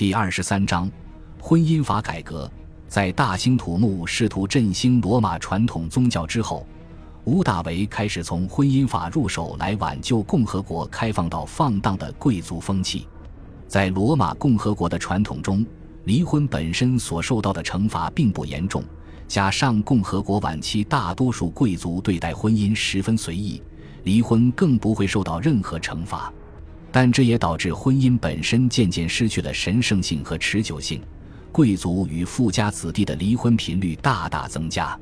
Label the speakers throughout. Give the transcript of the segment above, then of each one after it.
Speaker 1: 第二十三章婚姻法改革。在大兴土木试图振兴罗马传统宗教之后，屋大维开始从婚姻法入手来挽救共和国开放到放荡的贵族风气。在罗马共和国的传统中，离婚本身所受到的惩罚并不严重，加上共和国晚期大多数贵族对待婚姻十分随意，离婚更不会受到任何惩罚。但这也导致婚姻本身渐渐失去了神圣性和持久性。贵族与富家子弟的离婚频率大大增加，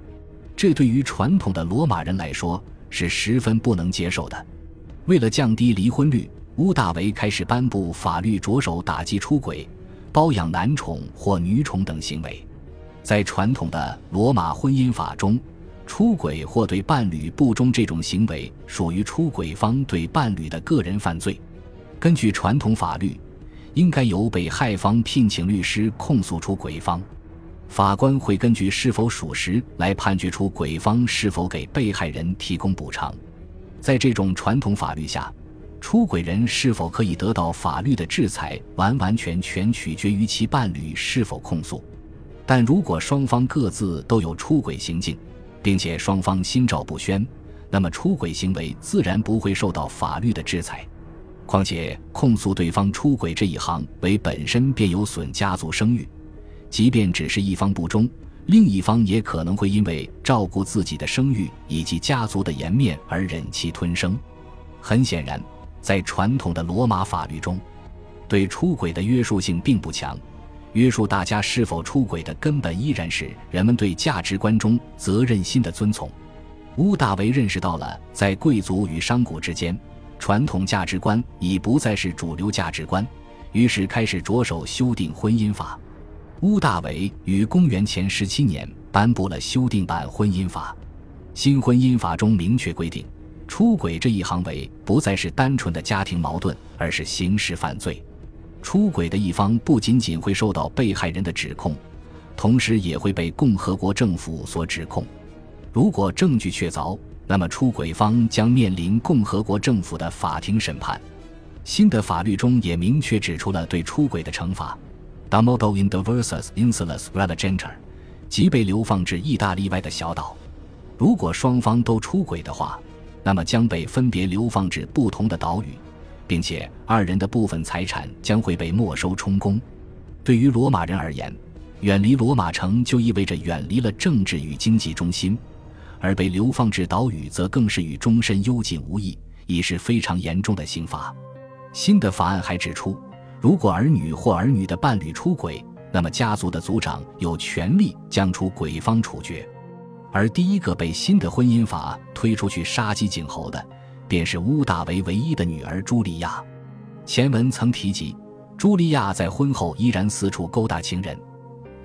Speaker 1: 这对于传统的罗马人来说是十分不能接受的。为了降低离婚率，屋大维开始颁布法律，着手打击出轨、包养男宠或女宠等行为。在传统的罗马婚姻法中，出轨或对伴侣不忠这种行为属于出轨方对伴侣的个人犯罪。根据传统法律。应该由被害方聘请律师控诉出轨方，法官会根据是否属实来判决出轨方是否给被害人提供补偿。在这种传统法律下，出轨人是否可以得到法律的制裁，完完全全取决于其伴侣是否控诉。但如果双方各自都有出轨行径，并且双方心照不宣，那么出轨行为自然不会受到法律的制裁。况且，控诉对方出轨这一行为本身便有损家族声誉，即便只是一方不忠，另一方也可能会因为照顾自己的声誉以及家族的颜面而忍气吞声。很显然，在传统的罗马法律中，对出轨的约束性并不强，约束大家是否出轨的根本依然是人们对价值观中责任心的遵从。乌大维认识到了在贵族与商贾之间。传统价值观已不再是主流价值观，于是开始着手修订婚姻法。屋大维于公元前十七年颁布了修订版婚姻法。新婚姻法中明确规定，出轨这一行为不再是单纯的家庭矛盾，而是刑事犯罪。出轨的一方不仅仅会受到被害人的指控，同时也会被共和国政府所指控。如果证据确凿，那么，出轨方将面临共和国政府的法庭审判。新的法律中也明确指出了对出轨的惩罚：“Damodo in diversas insulas religenter”，即被流放至意大利外的小岛。如果双方都出轨的话，那么将被分别流放至不同的岛屿，并且二人的部分财产将会被没收充公。对于罗马人而言，远离罗马城就意味着远离了政治与经济中心。而被流放至岛屿，则更是与终身幽禁无异，已是非常严重的刑罚。新的法案还指出，如果儿女或儿女的伴侣出轨，那么家族的族长有权利将出轨方处决。而第一个被新的婚姻法推出去杀鸡儆猴的，便是乌大维唯一的女儿茱莉亚。前文曾提及，茱莉亚在婚后依然四处勾搭情人。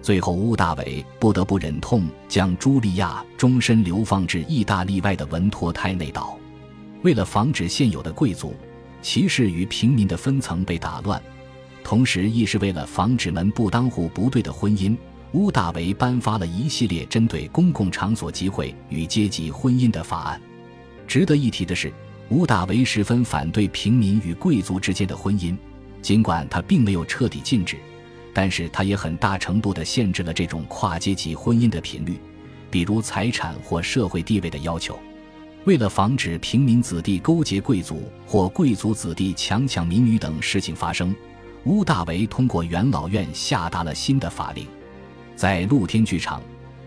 Speaker 1: 最后，屋大维不得不忍痛将茱莉亚终身流放至意大利外的文托泰内岛。为了防止现有的贵族、骑士与平民的分层被打乱，同时亦是为了防止门不当户不对的婚姻，屋大维颁发了一系列针对公共场所集会与阶级婚姻的法案。值得一提的是，屋大维十分反对平民与贵族之间的婚姻，尽管他并没有彻底禁止。但是，他也很大程度地限制了这种跨阶级婚姻的频率，比如财产或社会地位的要求。为了防止平民子弟勾结贵族或贵族子弟强抢民女等事情发生，屋大维通过元老院下达了新的法令：在露天剧场、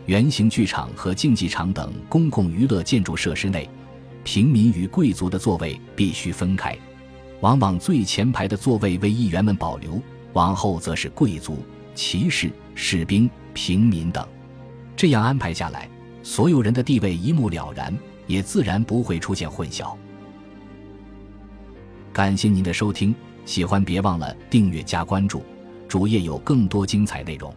Speaker 1: 圆形剧场和竞技场等公共娱乐建筑设施内，平民与贵族的座位必须分开，往往最前排的座位为议员们保留。往后则是贵族、骑士、士兵、平民等，这样安排下来，所有人的地位一目了然，也自然不会出现混淆。感谢您的收听，喜欢别忘了订阅加关注，主页有更多精彩内容。